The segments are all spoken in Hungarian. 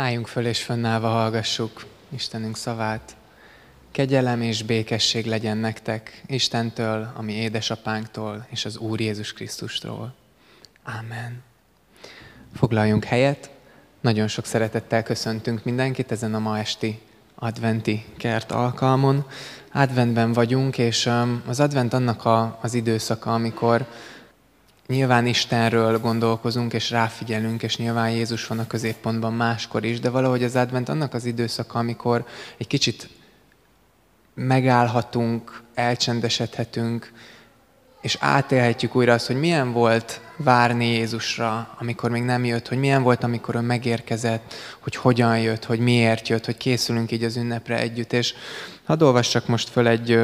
Álljunk föl és fönnállva hallgassuk Istenünk szavát. Kegyelem és békesség legyen nektek Istentől, ami édesapánktól és az Úr Jézus Krisztustól. Ámen. Foglaljunk helyet. Nagyon sok szeretettel köszöntünk mindenkit ezen a ma esti adventi kert alkalmon. Adventben vagyunk, és um, az advent annak a, az időszaka, amikor Nyilván Istenről gondolkozunk és ráfigyelünk, és nyilván Jézus van a középpontban máskor is, de valahogy az advent annak az időszaka, amikor egy kicsit megállhatunk, elcsendesedhetünk, és átélhetjük újra azt, hogy milyen volt várni Jézusra, amikor még nem jött, hogy milyen volt, amikor ő megérkezett, hogy hogyan jött, hogy miért jött, hogy készülünk így az ünnepre együtt. És hadd olvassak most föl egy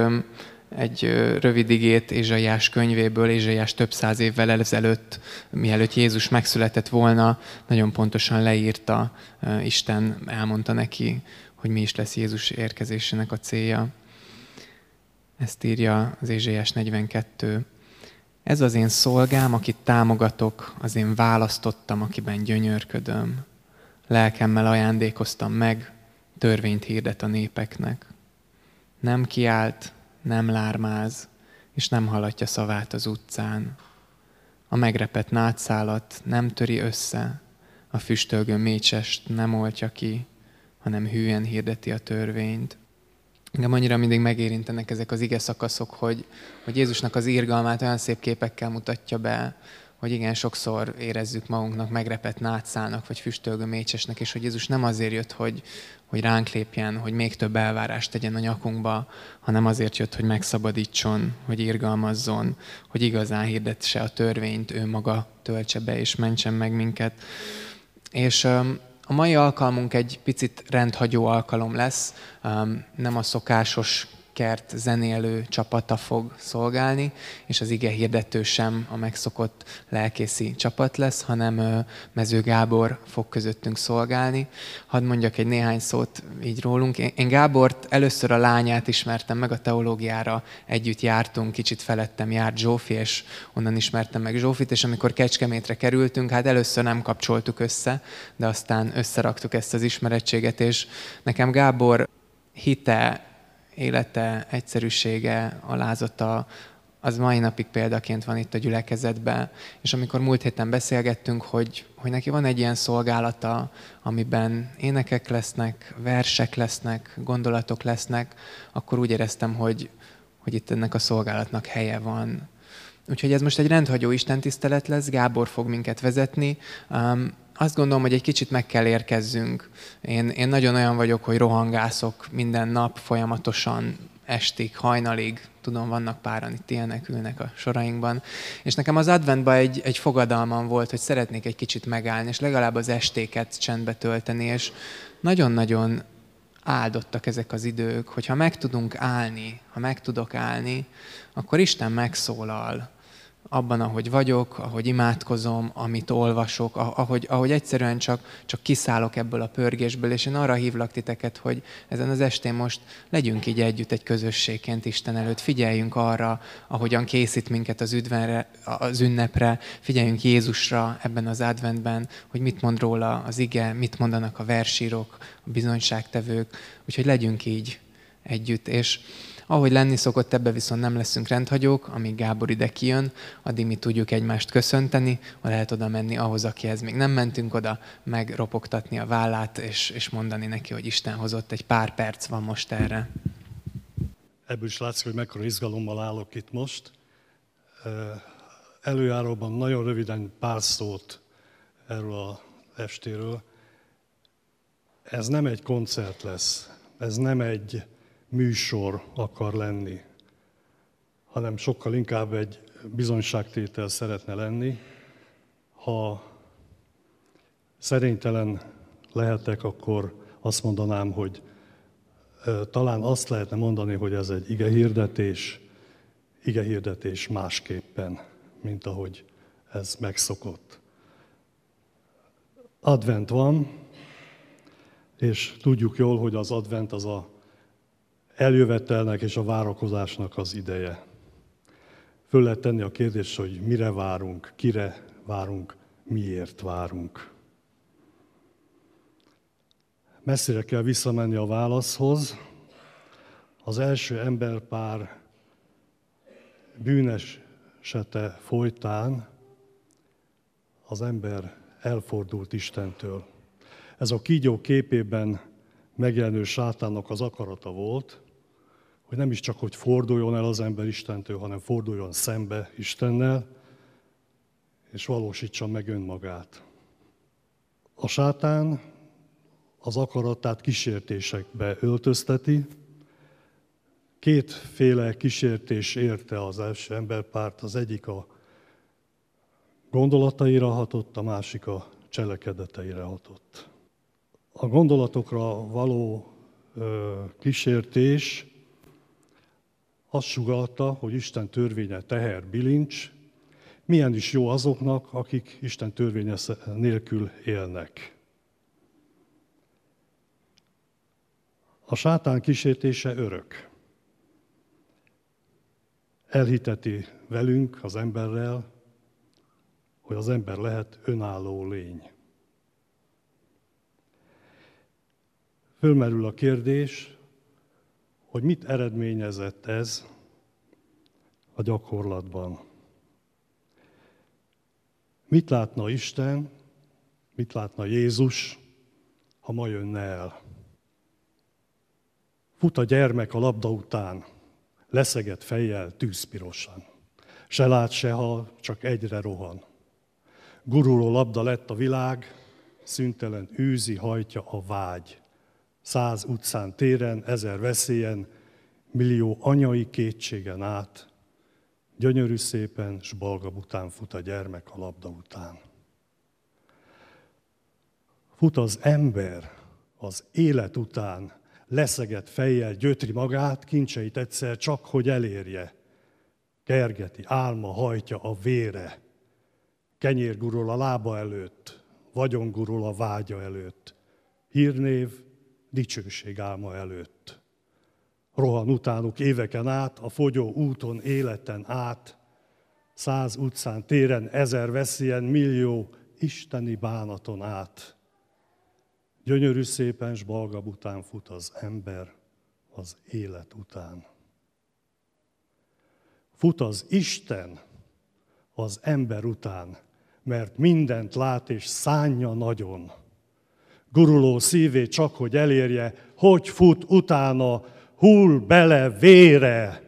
egy rövid igét Ézsaiás könyvéből, Ézsaiás több száz évvel ezelőtt, mielőtt Jézus megszületett volna, nagyon pontosan leírta, Isten elmondta neki, hogy mi is lesz Jézus érkezésének a célja. Ezt írja az Ézsaiás 42. Ez az én szolgám, akit támogatok, az én választottam, akiben gyönyörködöm. Lelkemmel ajándékoztam meg, törvényt hirdet a népeknek. Nem kiált, nem lármáz, és nem halatja szavát az utcán. A megrepett nátszálat nem töri össze, a füstölgő mécsest nem oltja ki, hanem hűen hirdeti a törvényt. Engem annyira mindig megérintenek ezek az ige szakaszok, hogy, hogy Jézusnak az írgalmát olyan szép képekkel mutatja be, hogy igen, sokszor érezzük magunknak megrepett nátszálnak, vagy füstölgő mécsesnek, és hogy Jézus nem azért jött, hogy, hogy ránk lépjen, hogy még több elvárást tegyen a nyakunkba, hanem azért jött, hogy megszabadítson, hogy irgalmazzon, hogy igazán hirdetse a törvényt, ő maga töltse be és mentsen meg minket. És a mai alkalmunk egy picit rendhagyó alkalom lesz, nem a szokásos kert zenélő csapata fog szolgálni, és az ige hirdető sem a megszokott lelkészi csapat lesz, hanem Mező Gábor fog közöttünk szolgálni. Hadd mondjak egy néhány szót így rólunk. Én Gábort először a lányát ismertem meg, a teológiára együtt jártunk, kicsit felettem járt Zsófi, és onnan ismertem meg Zsófit, és amikor Kecskemétre kerültünk, hát először nem kapcsoltuk össze, de aztán összeraktuk ezt az ismerettséget, és nekem Gábor hite, élete, egyszerűsége, alázata, az mai napig példaként van itt a gyülekezetben. És amikor múlt héten beszélgettünk, hogy, hogy neki van egy ilyen szolgálata, amiben énekek lesznek, versek lesznek, gondolatok lesznek, akkor úgy éreztem, hogy, hogy itt ennek a szolgálatnak helye van. Úgyhogy ez most egy rendhagyó istentisztelet lesz, Gábor fog minket vezetni. Azt gondolom, hogy egy kicsit meg kell érkezzünk. Én, én nagyon olyan vagyok, hogy rohangászok minden nap folyamatosan estig, hajnalig, tudom, vannak páran itt ilyenek ülnek a sorainkban. És nekem az adventban egy, egy fogadalmam volt, hogy szeretnék egy kicsit megállni, és legalább az estéket csendbe tölteni, és nagyon-nagyon áldottak ezek az idők, hogyha meg tudunk állni, ha meg tudok állni, akkor Isten megszólal abban, ahogy vagyok, ahogy imádkozom, amit olvasok, ahogy, ahogy egyszerűen csak, csak kiszállok ebből a pörgésből, és én arra hívlak titeket, hogy ezen az estén most legyünk így együtt egy közösségként Isten előtt, figyeljünk arra, ahogyan készít minket az, üdvenre, az ünnepre, figyeljünk Jézusra ebben az adventben, hogy mit mond róla az ige, mit mondanak a versírok, a bizonyságtevők, úgyhogy legyünk így együtt, és ahogy lenni szokott, ebbe viszont nem leszünk rendhagyók, amíg Gábor ide kijön, addig mi tudjuk egymást köszönteni, ha lehet oda menni ahhoz, akihez még nem mentünk oda, megropogtatni a vállát, és, és mondani neki, hogy Isten hozott, egy pár perc van most erre. Ebből is látszik, hogy mekkora izgalommal állok itt most. Előjáróban nagyon röviden pár szót erről a estéről. Ez nem egy koncert lesz, ez nem egy műsor akar lenni, hanem sokkal inkább egy bizonyságtétel szeretne lenni. Ha szerénytelen lehetek, akkor azt mondanám, hogy talán azt lehetne mondani, hogy ez egy igehirdetés, igehirdetés másképpen, mint ahogy ez megszokott. Advent van, és tudjuk jól, hogy az advent az a eljövetelnek és a várakozásnak az ideje. Föl lehet tenni a kérdést, hogy mire várunk, kire várunk, miért várunk. Messzire kell visszamenni a válaszhoz. Az első emberpár bűnesete folytán az ember elfordult Istentől. Ez a kígyó képében megjelenő sátának az akarata volt, hogy nem is csak, hogy forduljon el az ember Istentől, hanem forduljon szembe Istennel, és valósítsa meg önmagát. A sátán az akaratát kísértésekbe öltözteti. Kétféle kísértés érte az első emberpárt, az egyik a gondolataira hatott, a másik a cselekedeteire hatott. A gondolatokra való ö, kísértés azt sugalta, hogy Isten törvénye teher bilincs, milyen is jó azoknak, akik Isten törvénye nélkül élnek. A sátán kísértése örök. Elhiteti velünk, az emberrel, hogy az ember lehet önálló lény. Fölmerül a kérdés, hogy mit eredményezett ez a gyakorlatban. Mit látna Isten, mit látna Jézus, ha ma jönne el? Fut a gyermek a labda után, leszeget fejjel tűzpirosan. Se lát, se hal, csak egyre rohan. Guruló labda lett a világ, szüntelen űzi, hajtja a vágy. Száz utcán téren, ezer veszélyen, millió anyai kétségen át, gyönyörű szépen, s balgab után fut a gyermek a labda után. Fut az ember az élet után, leszeget fejjel gyötri magát, kincseit egyszer csak, hogy elérje. Kergeti, álma hajtja a vére, kenyér gurul a lába előtt, vagyon gurul a vágya előtt, hírnév, dicsőség álma előtt. Rohan utánuk éveken át, a fogyó úton, életen át, száz utcán, téren, ezer veszélyen, millió isteni bánaton át. Gyönyörű szépen s balgab után fut az ember az élet után. Fut az Isten az ember után, mert mindent lát és szánja nagyon. Guruló szívét csak, hogy elérje, hogy fut utána, hull bele vére.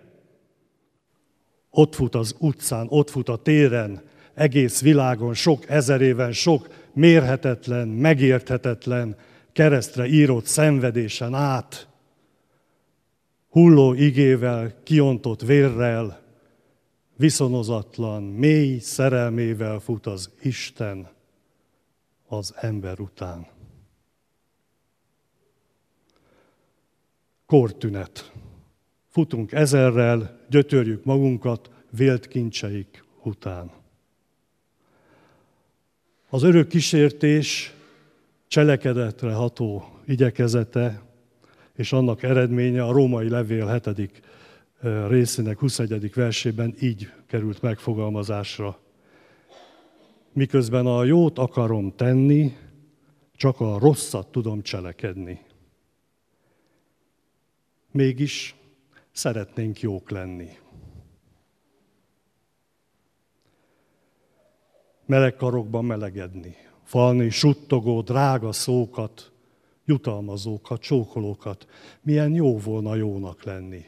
Ott fut az utcán, ott fut a téren, egész világon, sok ezer éven, sok mérhetetlen, megérthetetlen, keresztre írott szenvedésen át, hulló igével, kiontott vérrel, viszonozatlan, mély szerelmével fut az Isten az ember után. Kortünet. Futunk ezerrel, gyötörjük magunkat vélt kincseik után. Az örök kísértés cselekedetre ható igyekezete, és annak eredménye a római levél 7. részének 21. versében így került megfogalmazásra. Miközben a jót akarom tenni, csak a rosszat tudom cselekedni. Mégis szeretnénk jók lenni. Meleg karokban melegedni, falni suttogó, drága szókat, jutalmazókat, csókolókat. Milyen jó volna jónak lenni.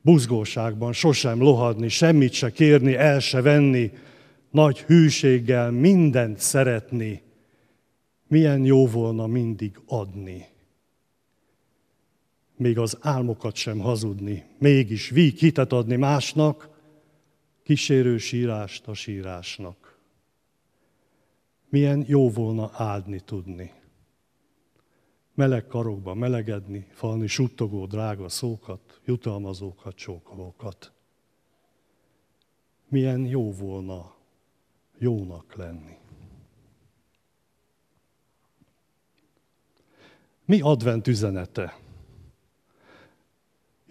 Buzgóságban sosem lohadni, semmit se kérni, el se venni, nagy hűséggel mindent szeretni. Milyen jó volna mindig adni. Még az álmokat sem hazudni, mégis víg hitet adni másnak, kísérő sírást a sírásnak. Milyen jó volna áldni tudni. Meleg karokba melegedni, falni suttogó drága szókat, jutalmazókat, csókolókat. Milyen jó volna jónak lenni. Mi advent üzenete?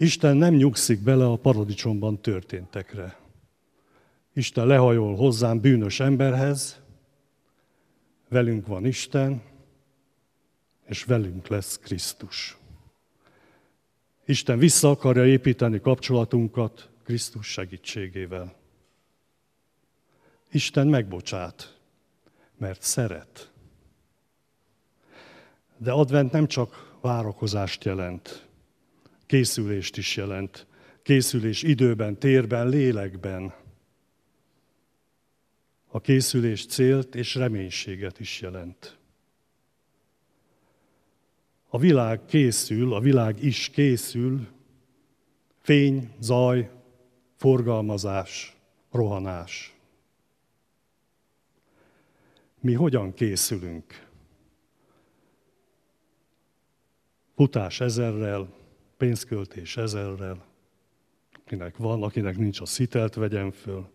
Isten nem nyugszik bele a paradicsomban történtekre. Isten lehajol hozzám bűnös emberhez, velünk van Isten, és velünk lesz Krisztus. Isten vissza akarja építeni kapcsolatunkat Krisztus segítségével. Isten megbocsát, mert szeret. De advent nem csak várakozást jelent, készülést is jelent. Készülés időben, térben, lélekben. A készülés célt és reménységet is jelent. A világ készül, a világ is készül, fény, zaj, forgalmazás, rohanás. Mi hogyan készülünk? Futás ezerrel, pénzköltés ezerrel, akinek van, akinek nincs, a szitelt vegyen föl.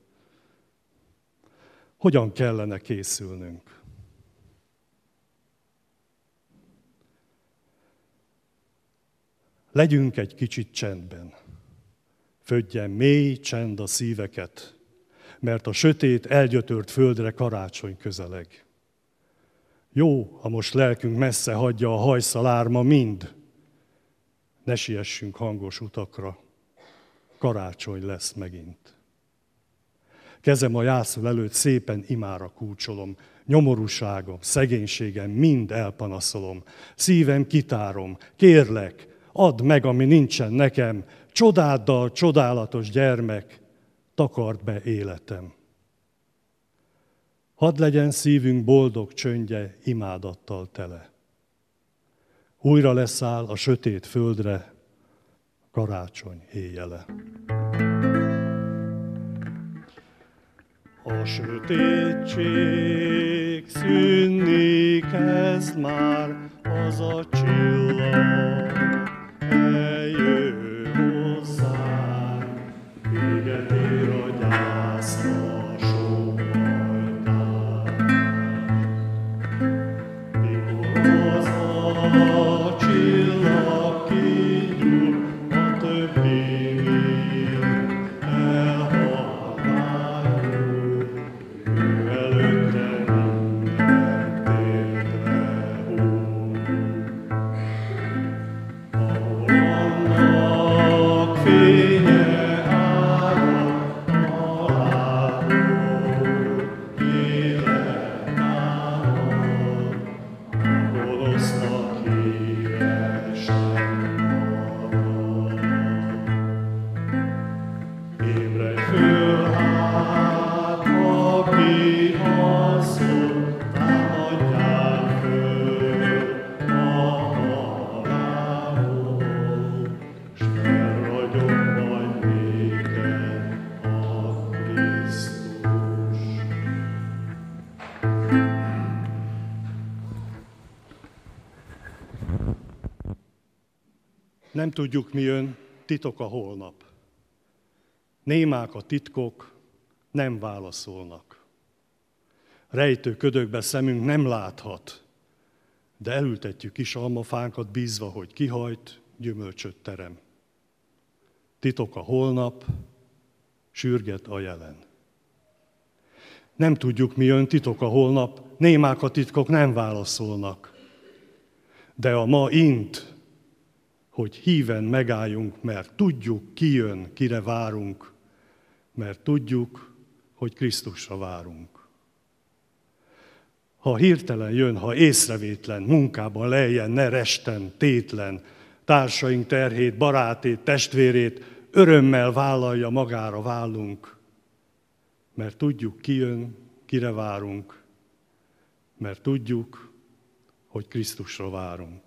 Hogyan kellene készülnünk? Legyünk egy kicsit csendben. Födjen mély csend a szíveket, mert a sötét, elgyötört földre karácsony közeleg. Jó, ha most lelkünk messze hagyja a hajszalárma mind. Ne siessünk hangos utakra. Karácsony lesz megint. Kezem a jászol előtt szépen imára kulcsolom. Nyomorúságom, szegénységem mind elpanaszolom. Szívem kitárom, kérlek, add meg, ami nincsen nekem, csodáddal csodálatos gyermek, takard be életem. Hadd legyen szívünk boldog csöndje, imádattal tele. Újra leszáll a sötét földre karácsony éjjele. A sötétség szűnni kezd már, az a csillag eljön Nem tudjuk, mi jön, titok a holnap. Némák a titkok, nem válaszolnak. Rejtő ködökbe szemünk nem láthat, de elültetjük kis almafánkat bízva, hogy kihajt, gyümölcsöt terem. Titok a holnap, sürget a jelen. Nem tudjuk, mi jön, titok a holnap, némák a titkok nem válaszolnak. De a ma int, hogy híven megálljunk, mert tudjuk, ki jön, kire várunk, mert tudjuk, hogy Krisztusra várunk. Ha hirtelen jön, ha észrevétlen, munkában lejjen, ne resten, tétlen, társaink terhét, barátét, testvérét, örömmel vállalja magára vállunk, mert tudjuk, ki jön, kire várunk, mert tudjuk, hogy Krisztusra várunk.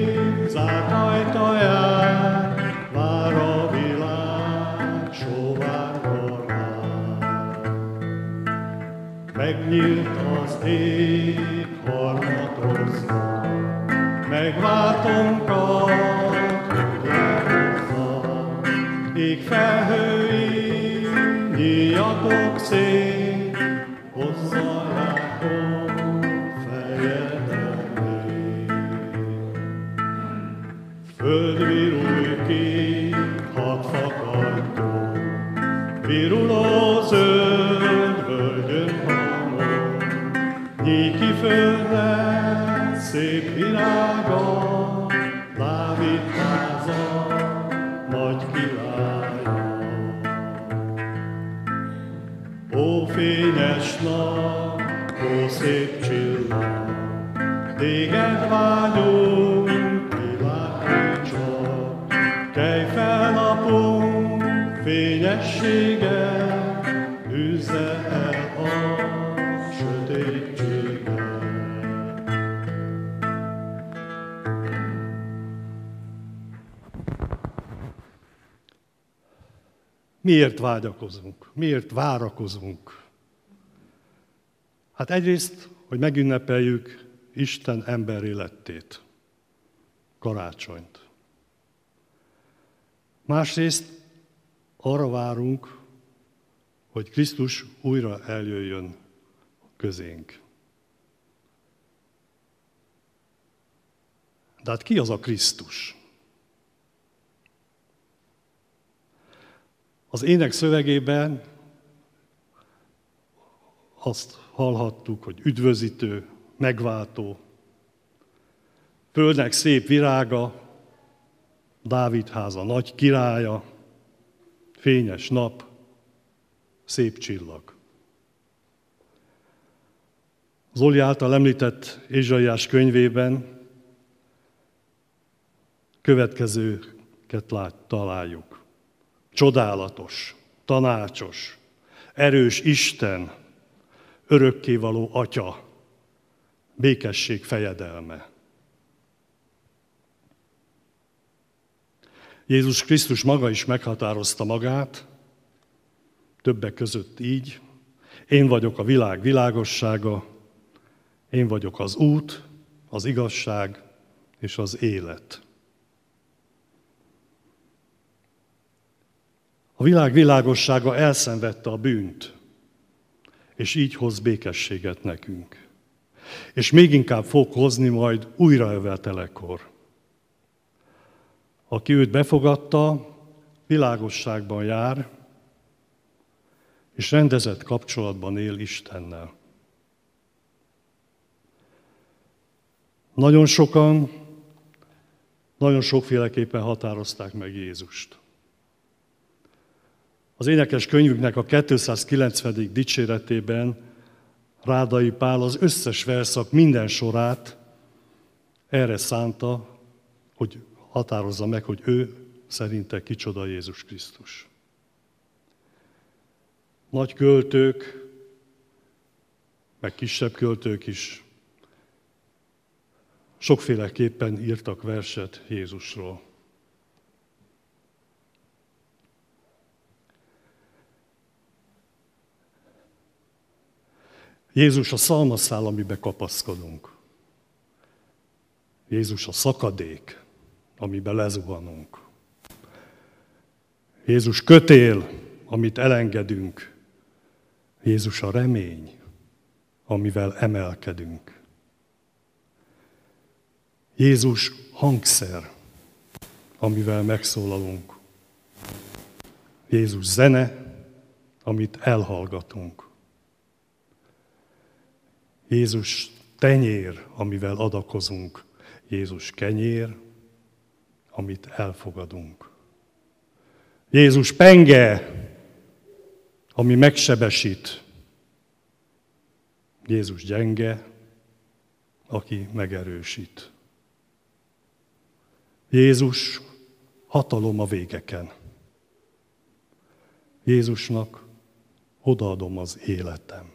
Jatoksi Miért vágyakozunk? Miért várakozunk? Hát egyrészt, hogy megünnepeljük Isten emberi lettét, karácsonyt. Másrészt arra várunk, hogy Krisztus újra eljöjjön közénk. De hát ki az a Krisztus? Az ének szövegében azt hallhattuk, hogy üdvözítő, megváltó, földnek szép virága, Dávid háza nagy királya, fényes nap, szép csillag. Zoli által említett Ézsaiás könyvében következőket lát, találjuk. Csodálatos, tanácsos, erős Isten, örökkévaló Atya, békesség fejedelme. Jézus Krisztus maga is meghatározta magát, többek között így, én vagyok a világ világossága, én vagyok az út, az igazság és az élet. A világ világossága elszenvedte a bűnt, és így hoz békességet nekünk. És még inkább fog hozni majd újraövetelekor. Aki őt befogadta, világosságban jár, és rendezett kapcsolatban él Istennel. Nagyon sokan, nagyon sokféleképpen határozták meg Jézust. Az énekes könyvüknek a 290. dicséretében Rádai Pál az összes verszak minden sorát erre szánta, hogy határozza meg, hogy ő szerinte kicsoda Jézus Krisztus. Nagy költők, meg kisebb költők is sokféleképpen írtak verset Jézusról. Jézus a szalmaszál, amiben kapaszkodunk. Jézus a szakadék, amiben lezuhanunk. Jézus kötél, amit elengedünk. Jézus a remény, amivel emelkedünk. Jézus hangszer, amivel megszólalunk. Jézus zene, amit elhallgatunk. Jézus tenyér, amivel adakozunk. Jézus kenyér, amit elfogadunk. Jézus penge, ami megsebesít. Jézus gyenge, aki megerősít. Jézus hatalom a végeken. Jézusnak odaadom az életem.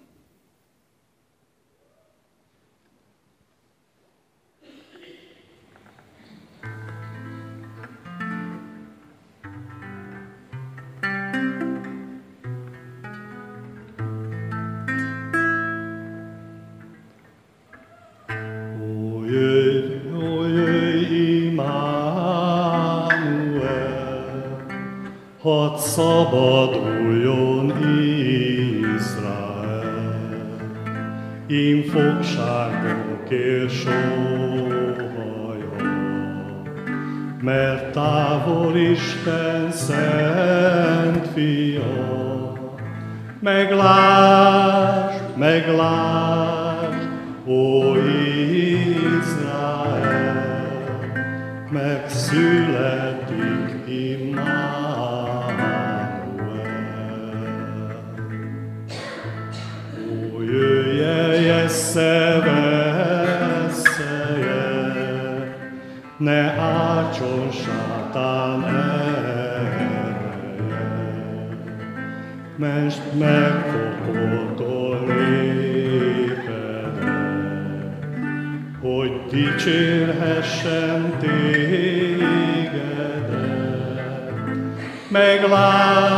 hadd szabaduljon Izrael. Én fogságban kér mert távol Isten szent fia. Meglás, meglás, ó Izrael, megszületik imád. Ne átson sátán ereje. Mest megfokoltol népedet, hogy dicsérhessen tégedet. Meglát,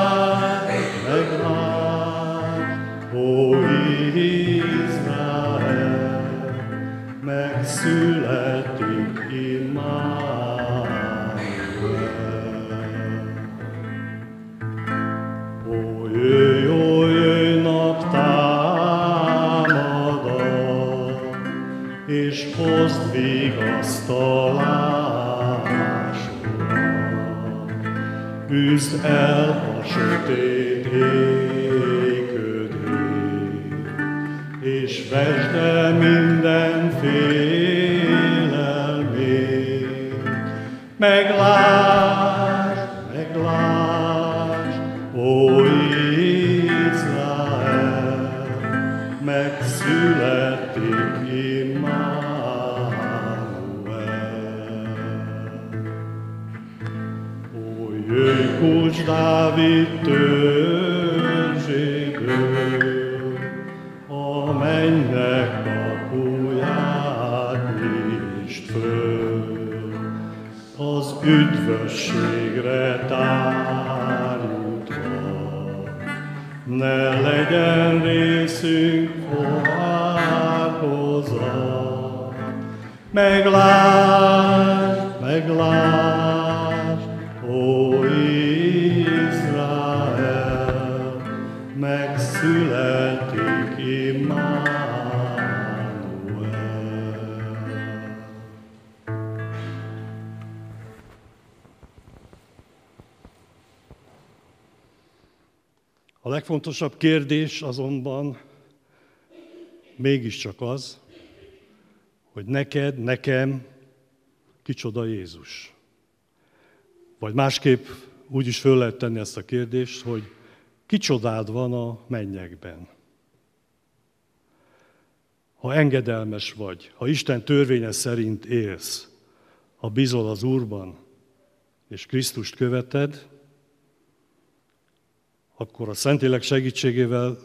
és hozd vigasztalásra. Üzd el a sötét éködét, és vesd el minden félelmét. Meglásd, Immanuel. A legfontosabb kérdés azonban mégiscsak az, hogy neked, nekem kicsoda Jézus. Vagy másképp úgy is föl lehet tenni ezt a kérdést, hogy kicsodád van a mennyekben. Ha engedelmes vagy, ha Isten törvénye szerint élsz, ha bízol az Úrban, és Krisztust követed, akkor a Szentlélek segítségével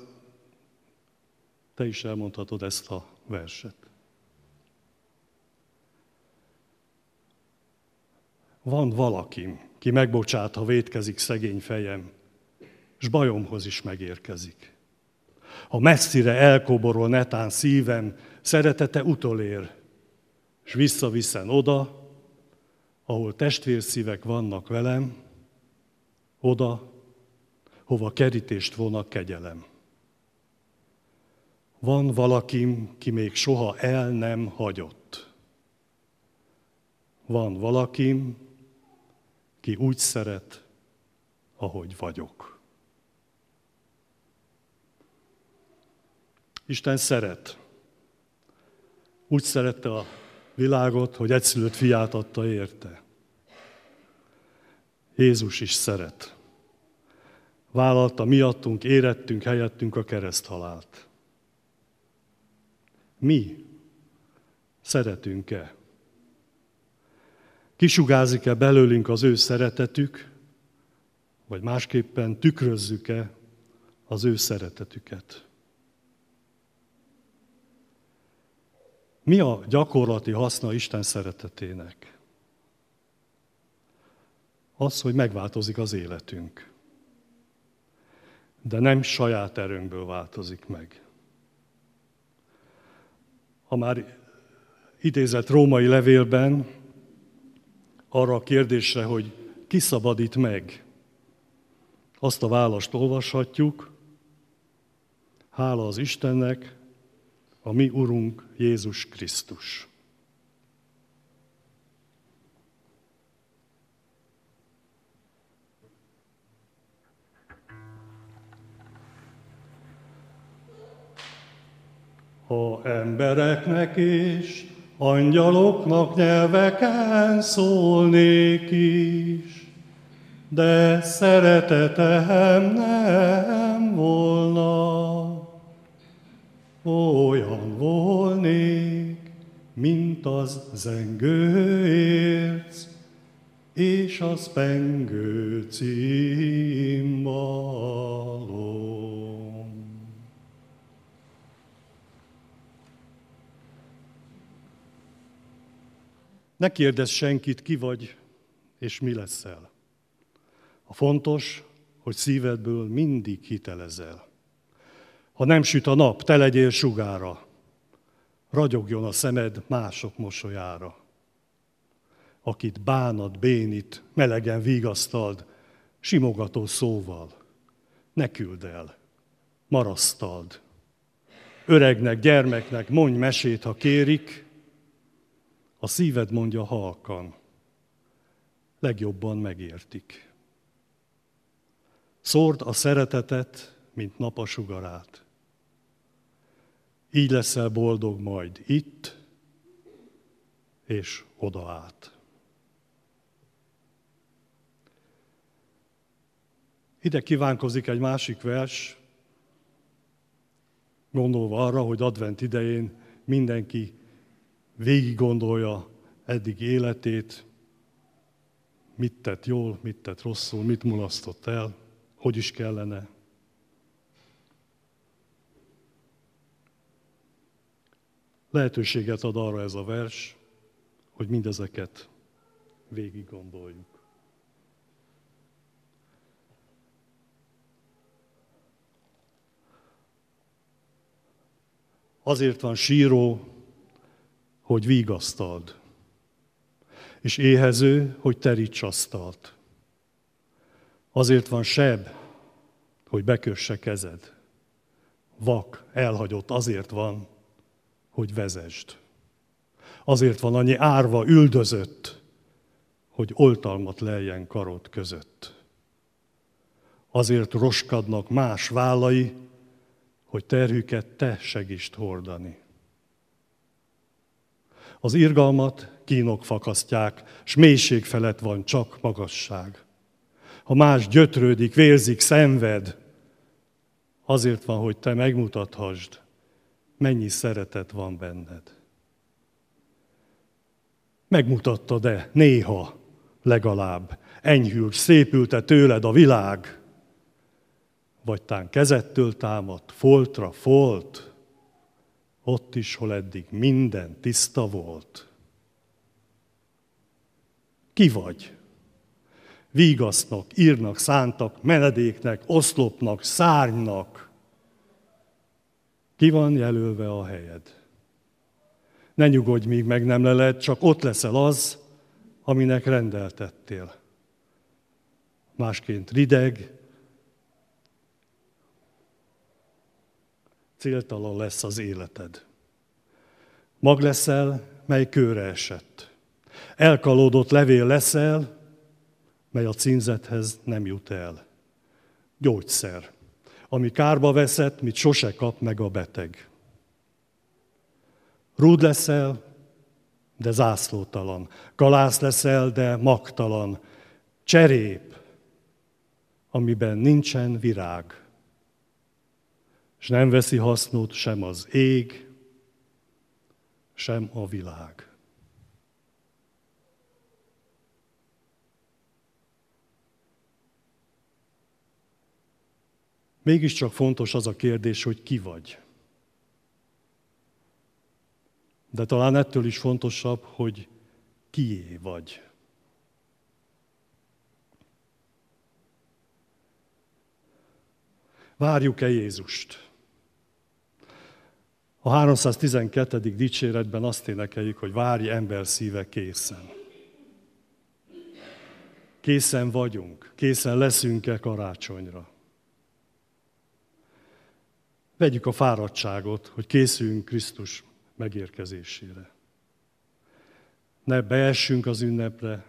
te is elmondhatod ezt a verset. Van valakim, ki megbocsát, ha vétkezik szegény fejem, s bajomhoz is megérkezik. Ha messzire elkoborol netán szívem, szeretete utolér, s visszaviszen oda, ahol testvérszívek vannak velem, oda, hova kerítést von a kegyelem. Van valakim, ki még soha el nem hagyott. Van valakim, ki úgy szeret, ahogy vagyok. Isten szeret. Úgy szerette a világot, hogy egyszülött fiát adta érte. Jézus is szeret. Vállalta miattunk, érettünk, helyettünk a kereszthalált. Mi szeretünk-e? Kisugázik-e belőlünk az ő szeretetük, vagy másképpen tükrözzük-e az ő szeretetüket? Mi a gyakorlati haszna Isten szeretetének? Az, hogy megváltozik az életünk. De nem saját erőnkből változik meg. A már idézett római levélben arra a kérdésre, hogy ki szabadít meg, azt a választ olvashatjuk, hála az Istennek, a mi Urunk Jézus Krisztus. Ha embereknek is, angyaloknak nyelveken szólnék is, de szeretetem nem volna, olyan volnék, mint az zengő érc, és az pengő címbalom. Ne kérdezz senkit, ki vagy, és mi leszel. A fontos, hogy szívedből mindig hitelezel. Ha nem süt a nap, te legyél sugára, ragyogjon a szemed mások mosolyára. Akit bánat, bénít, melegen vigasztald, simogató szóval. Ne küld el, marasztald. Öregnek, gyermeknek mondj mesét, ha kérik, a szíved mondja halkan, legjobban megértik. Szórd a szeretetet, mint nap. Így leszel boldog majd itt és oda át. Ide kívánkozik egy másik vers, gondolva arra, hogy advent idején mindenki végig gondolja eddig életét, mit tett jól, mit tett rosszul, mit mulasztott el, hogy is kellene. Lehetőséget ad arra ez a vers, hogy mindezeket végig gondoljuk. Azért van síró, hogy vigasztald, és éhező, hogy teríts asztalt. Azért van seb, hogy bekösse kezed. Vak, elhagyott, azért van, hogy vezesd. Azért van annyi árva, üldözött, hogy oltalmat lejjen karod között. Azért roskadnak más vállai, hogy terhüket te segítsd hordani. Az irgalmat kínok fakasztják, s mélység felett van csak magasság. Ha más gyötrődik, vérzik, szenved, azért van, hogy te megmutathasd, mennyi szeretet van benned. Megmutatta de néha legalább, enyhült, szépülte tőled a világ, vagy tán kezettől támadt, foltra folt, ott is, hol eddig minden tiszta volt. Ki vagy? Vígasznak, írnak, szántak, menedéknek, oszlopnak, szárnynak. Ki van jelölve a helyed? Ne nyugodj, míg meg nem leled, csak ott leszel az, aminek rendeltettél. Másként rideg, céltalan lesz az életed. Mag leszel, mely kőre esett. Elkalódott levél leszel, mely a címzethez nem jut el. Gyógyszer, ami kárba veszett, mit sose kap meg a beteg. Rúd leszel, de zászlótalan. Kalász leszel, de magtalan. Cserép, amiben nincsen virág és nem veszi hasznot sem az ég, sem a világ. Mégiscsak fontos az a kérdés, hogy ki vagy. De talán ettől is fontosabb, hogy kié vagy. Várjuk-e Jézust? A 312. dicséretben azt énekeljük, hogy várj ember szíve készen. Készen vagyunk, készen leszünk-e karácsonyra. Vegyük a fáradtságot, hogy készüljünk Krisztus megérkezésére. Ne beessünk az ünnepre,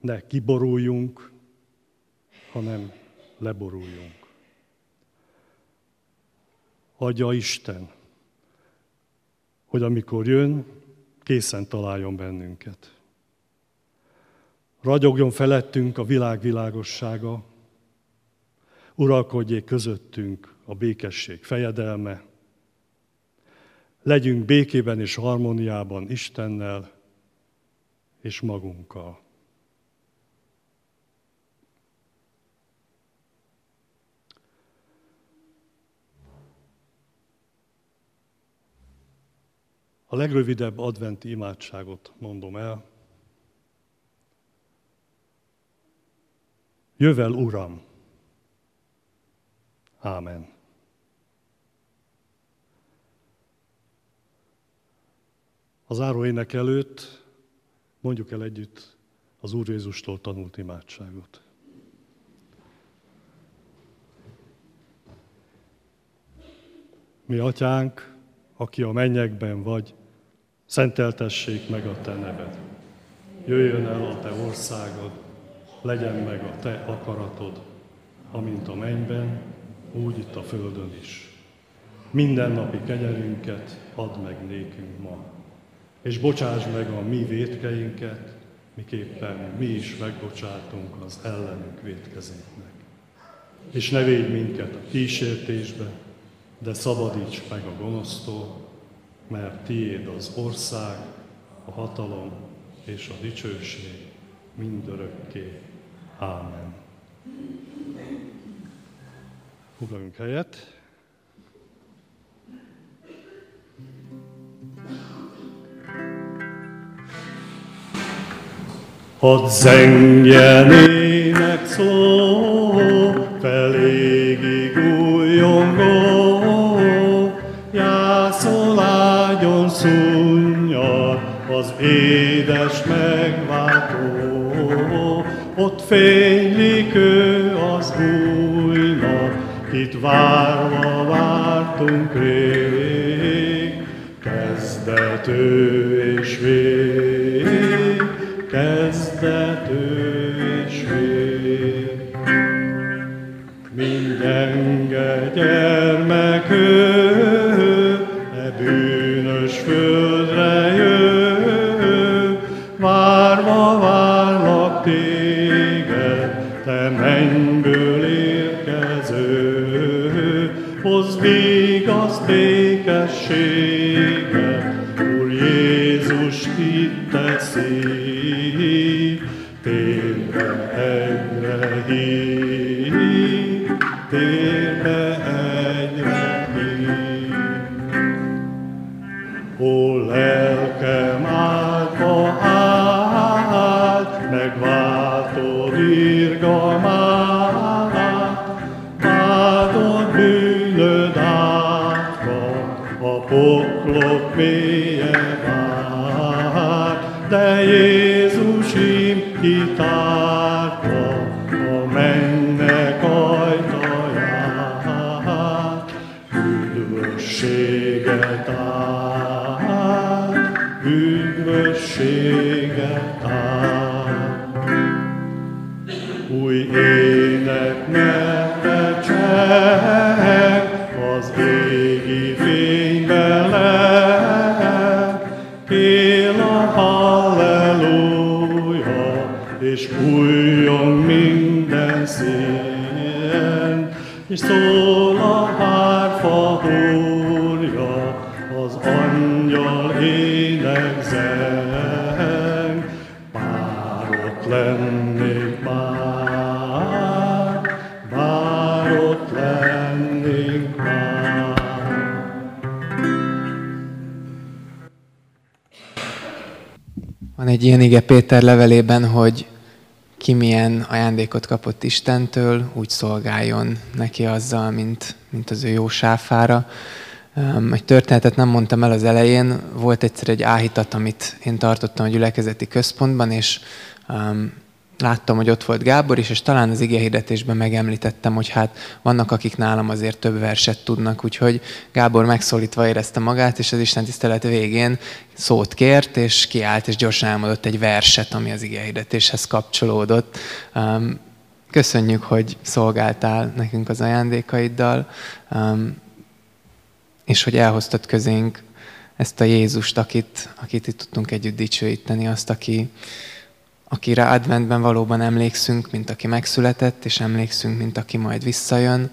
ne kiboruljunk, hanem leboruljunk. Adja Isten, hogy amikor jön, készen találjon bennünket. Ragyogjon felettünk a világ világossága, uralkodjék közöttünk a békesség fejedelme, legyünk békében és harmóniában Istennel és magunkkal. A legrövidebb adventi imádságot mondom el. Jövel, Uram! Ámen. Az áróének előtt mondjuk el együtt az Úr Jézustól tanult imádságot. Mi atyánk, aki a mennyekben vagy, szenteltessék meg a te neved. Jöjjön el a te országod, legyen meg a te akaratod, amint a mennyben, úgy itt a földön is. Minden napi kenyerünket add meg nékünk ma, és bocsáss meg a mi védkeinket, miképpen mi is megbocsátunk az ellenünk védkezéknek. És ne védj minket a kísértésbe, de szabadíts meg a gonosztól, mert tiéd az ország, a hatalom és a dicsőség mindörökké. Ámen. Foglaljunk helyet. Hadd zengjen ének szó, felégig újongó, jászol szunnyal az édes megváltó. Ott fénylik ő az újnak, itt várva vártunk rég, kezdet ő és vég, kezdet üdvösséget át, üdvösséget át. Új ének merte cseng, az égi fénybe leng, él a halleluja, és újjon minden szín, és szól ilyen ige Péter levelében, hogy ki milyen ajándékot kapott Istentől, úgy szolgáljon neki azzal, mint, mint az ő jó sáfára. Egy történetet nem mondtam el az elején, volt egyszer egy áhítat, amit én tartottam a gyülekezeti központban, és láttam, hogy ott volt Gábor is, és talán az hirdetésben megemlítettem, hogy hát vannak, akik nálam azért több verset tudnak, úgyhogy Gábor megszólítva érezte magát, és az Isten tisztelet végén szót kért, és kiállt, és gyorsan elmondott egy verset, ami az hirdetéshez kapcsolódott. Um, köszönjük, hogy szolgáltál nekünk az ajándékaiddal, um, és hogy elhoztad közénk ezt a Jézust, akit, akit itt tudtunk együtt dicsőíteni, azt, aki, akire adventben valóban emlékszünk, mint aki megszületett, és emlékszünk, mint aki majd visszajön.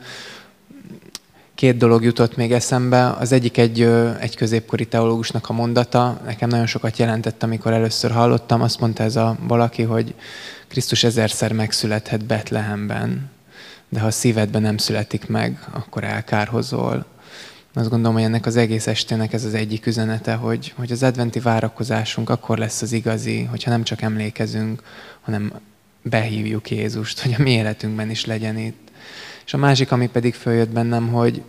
Két dolog jutott még eszembe. Az egyik egy, egy középkori teológusnak a mondata. Nekem nagyon sokat jelentett, amikor először hallottam. Azt mondta ez a valaki, hogy Krisztus ezerszer megszülethet Betlehemben, de ha a szívedben nem születik meg, akkor elkárhozol. Azt gondolom, hogy ennek az egész estének ez az egyik üzenete, hogy, hogy az adventi várakozásunk akkor lesz az igazi, hogyha nem csak emlékezünk, hanem behívjuk Jézust, hogy a mi életünkben is legyen itt. És a másik, ami pedig följött bennem, hogy,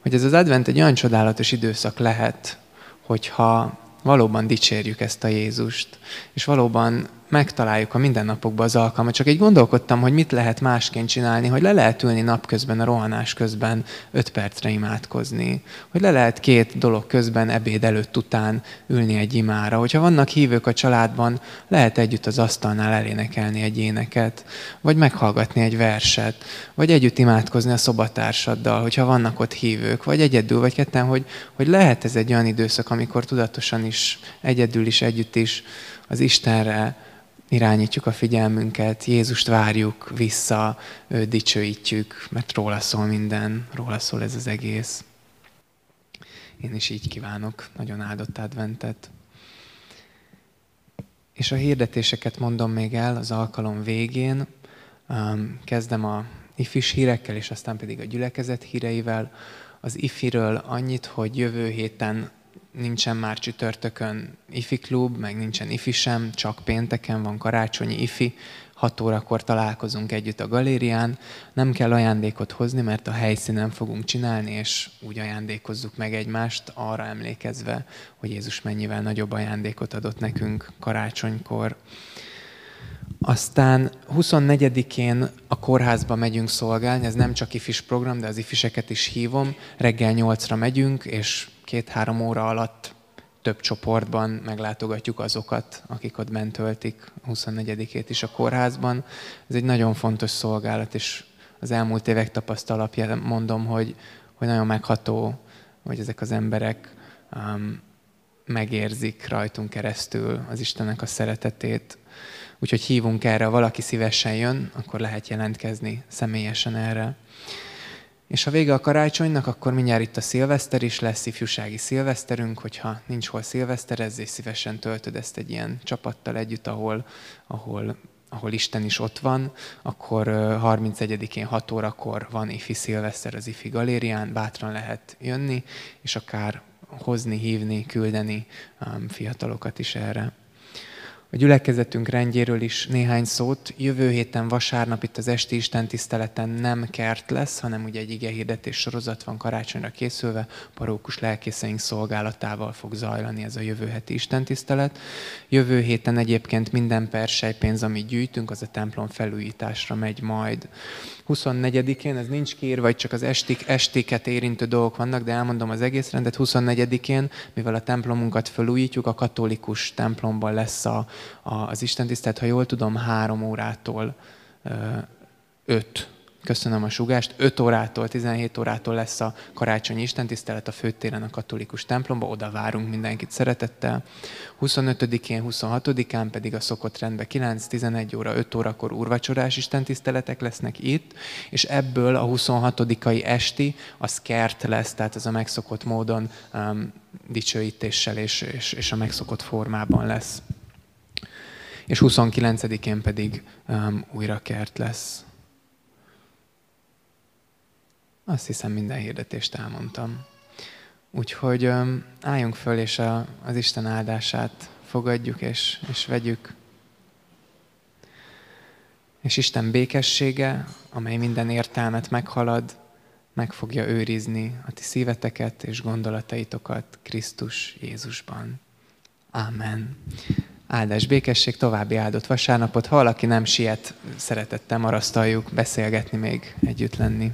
hogy ez az advent egy olyan csodálatos időszak lehet, hogyha valóban dicsérjük ezt a Jézust, és valóban megtaláljuk a mindennapokban az alkalmat. Csak így gondolkodtam, hogy mit lehet másként csinálni, hogy le lehet ülni napközben, a rohanás közben öt percre imádkozni. Hogy le lehet két dolog közben, ebéd előtt, után ülni egy imára. Hogyha vannak hívők a családban, lehet együtt az asztalnál elénekelni egy éneket, vagy meghallgatni egy verset, vagy együtt imádkozni a szobatársaddal, hogyha vannak ott hívők, vagy egyedül, vagy ketten, hogy, hogy lehet ez egy olyan időszak, amikor tudatosan is, egyedül is, együtt is az Istenre irányítjuk a figyelmünket, Jézust várjuk vissza, őt dicsőítjük, mert róla szól minden, róla szól ez az egész. Én is így kívánok nagyon áldott adventet. És a hirdetéseket mondom még el az alkalom végén. Kezdem a ifis hírekkel, és aztán pedig a gyülekezet híreivel. Az ifiről annyit, hogy jövő héten nincsen már csütörtökön ifi klub, meg nincsen ifi sem, csak pénteken van karácsonyi ifi, 6 órakor találkozunk együtt a galérián. Nem kell ajándékot hozni, mert a helyszínen fogunk csinálni, és úgy ajándékozzuk meg egymást, arra emlékezve, hogy Jézus mennyivel nagyobb ajándékot adott nekünk karácsonykor. Aztán 24-én a kórházba megyünk szolgálni, ez nem csak ifis program, de az ifiseket is hívom. Reggel 8-ra megyünk, és két-három óra alatt több csoportban meglátogatjuk azokat, akik ott bent töltik 24-ét is a kórházban. Ez egy nagyon fontos szolgálat, és az elmúlt évek tapasztalatja mondom, hogy, hogy nagyon megható, hogy ezek az emberek um, megérzik rajtunk keresztül az Istennek a szeretetét. Úgyhogy hívunk erre, valaki szívesen jön, akkor lehet jelentkezni személyesen erre. És ha vége a karácsonynak, akkor mindjárt itt a szilveszter is lesz, ifjúsági szilveszterünk, hogyha nincs hol szilveszterezni, szívesen töltöd ezt egy ilyen csapattal együtt, ahol, ahol, ahol Isten is ott van, akkor 31-én 6 órakor van ifi szilveszter az ifi galérián, bátran lehet jönni, és akár hozni, hívni, küldeni fiatalokat is erre. A gyülekezetünk rendjéről is néhány szót. Jövő héten vasárnap itt az esti Isten tiszteleten nem kert lesz, hanem ugye egy ige hirdetés sorozat van karácsonyra készülve, parókus lelkészeink szolgálatával fog zajlani ez a jövő heti Isten tisztelet. Jövő héten egyébként minden persejpénz, amit gyűjtünk, az a templom felújításra megy majd. 24-én, ez nincs kiírva, vagy csak az estik, estéket érintő dolgok vannak, de elmondom az egész rendet. 24-én, mivel a templomunkat felújítjuk, a katolikus templomban lesz a, a, az Isten tisztelt, ha jól tudom, három órától öt köszönöm a sugást, 5 órától, 17 órától lesz a karácsonyi istentisztelet a főtéren a katolikus templomba, oda várunk mindenkit szeretettel. 25-én, 26-án pedig a szokott rendben 9-11 óra, 5 órakor úrvacsorás istentiszteletek lesznek itt, és ebből a 26-ai esti az kert lesz, tehát ez a megszokott módon um, dicsőítéssel és, és, és a megszokott formában lesz. És 29-én pedig um, újra kert lesz. Azt hiszem minden hirdetést elmondtam. Úgyhogy álljunk föl, és a, az Isten áldását fogadjuk, és, és vegyük. És Isten békessége, amely minden értelmet meghalad, meg fogja őrizni a ti szíveteket és gondolataitokat Krisztus Jézusban. Amen. Áldás, békesség, további áldott vasárnapot. Ha valaki nem siet, szeretettel marasztaljuk beszélgetni még, együtt lenni.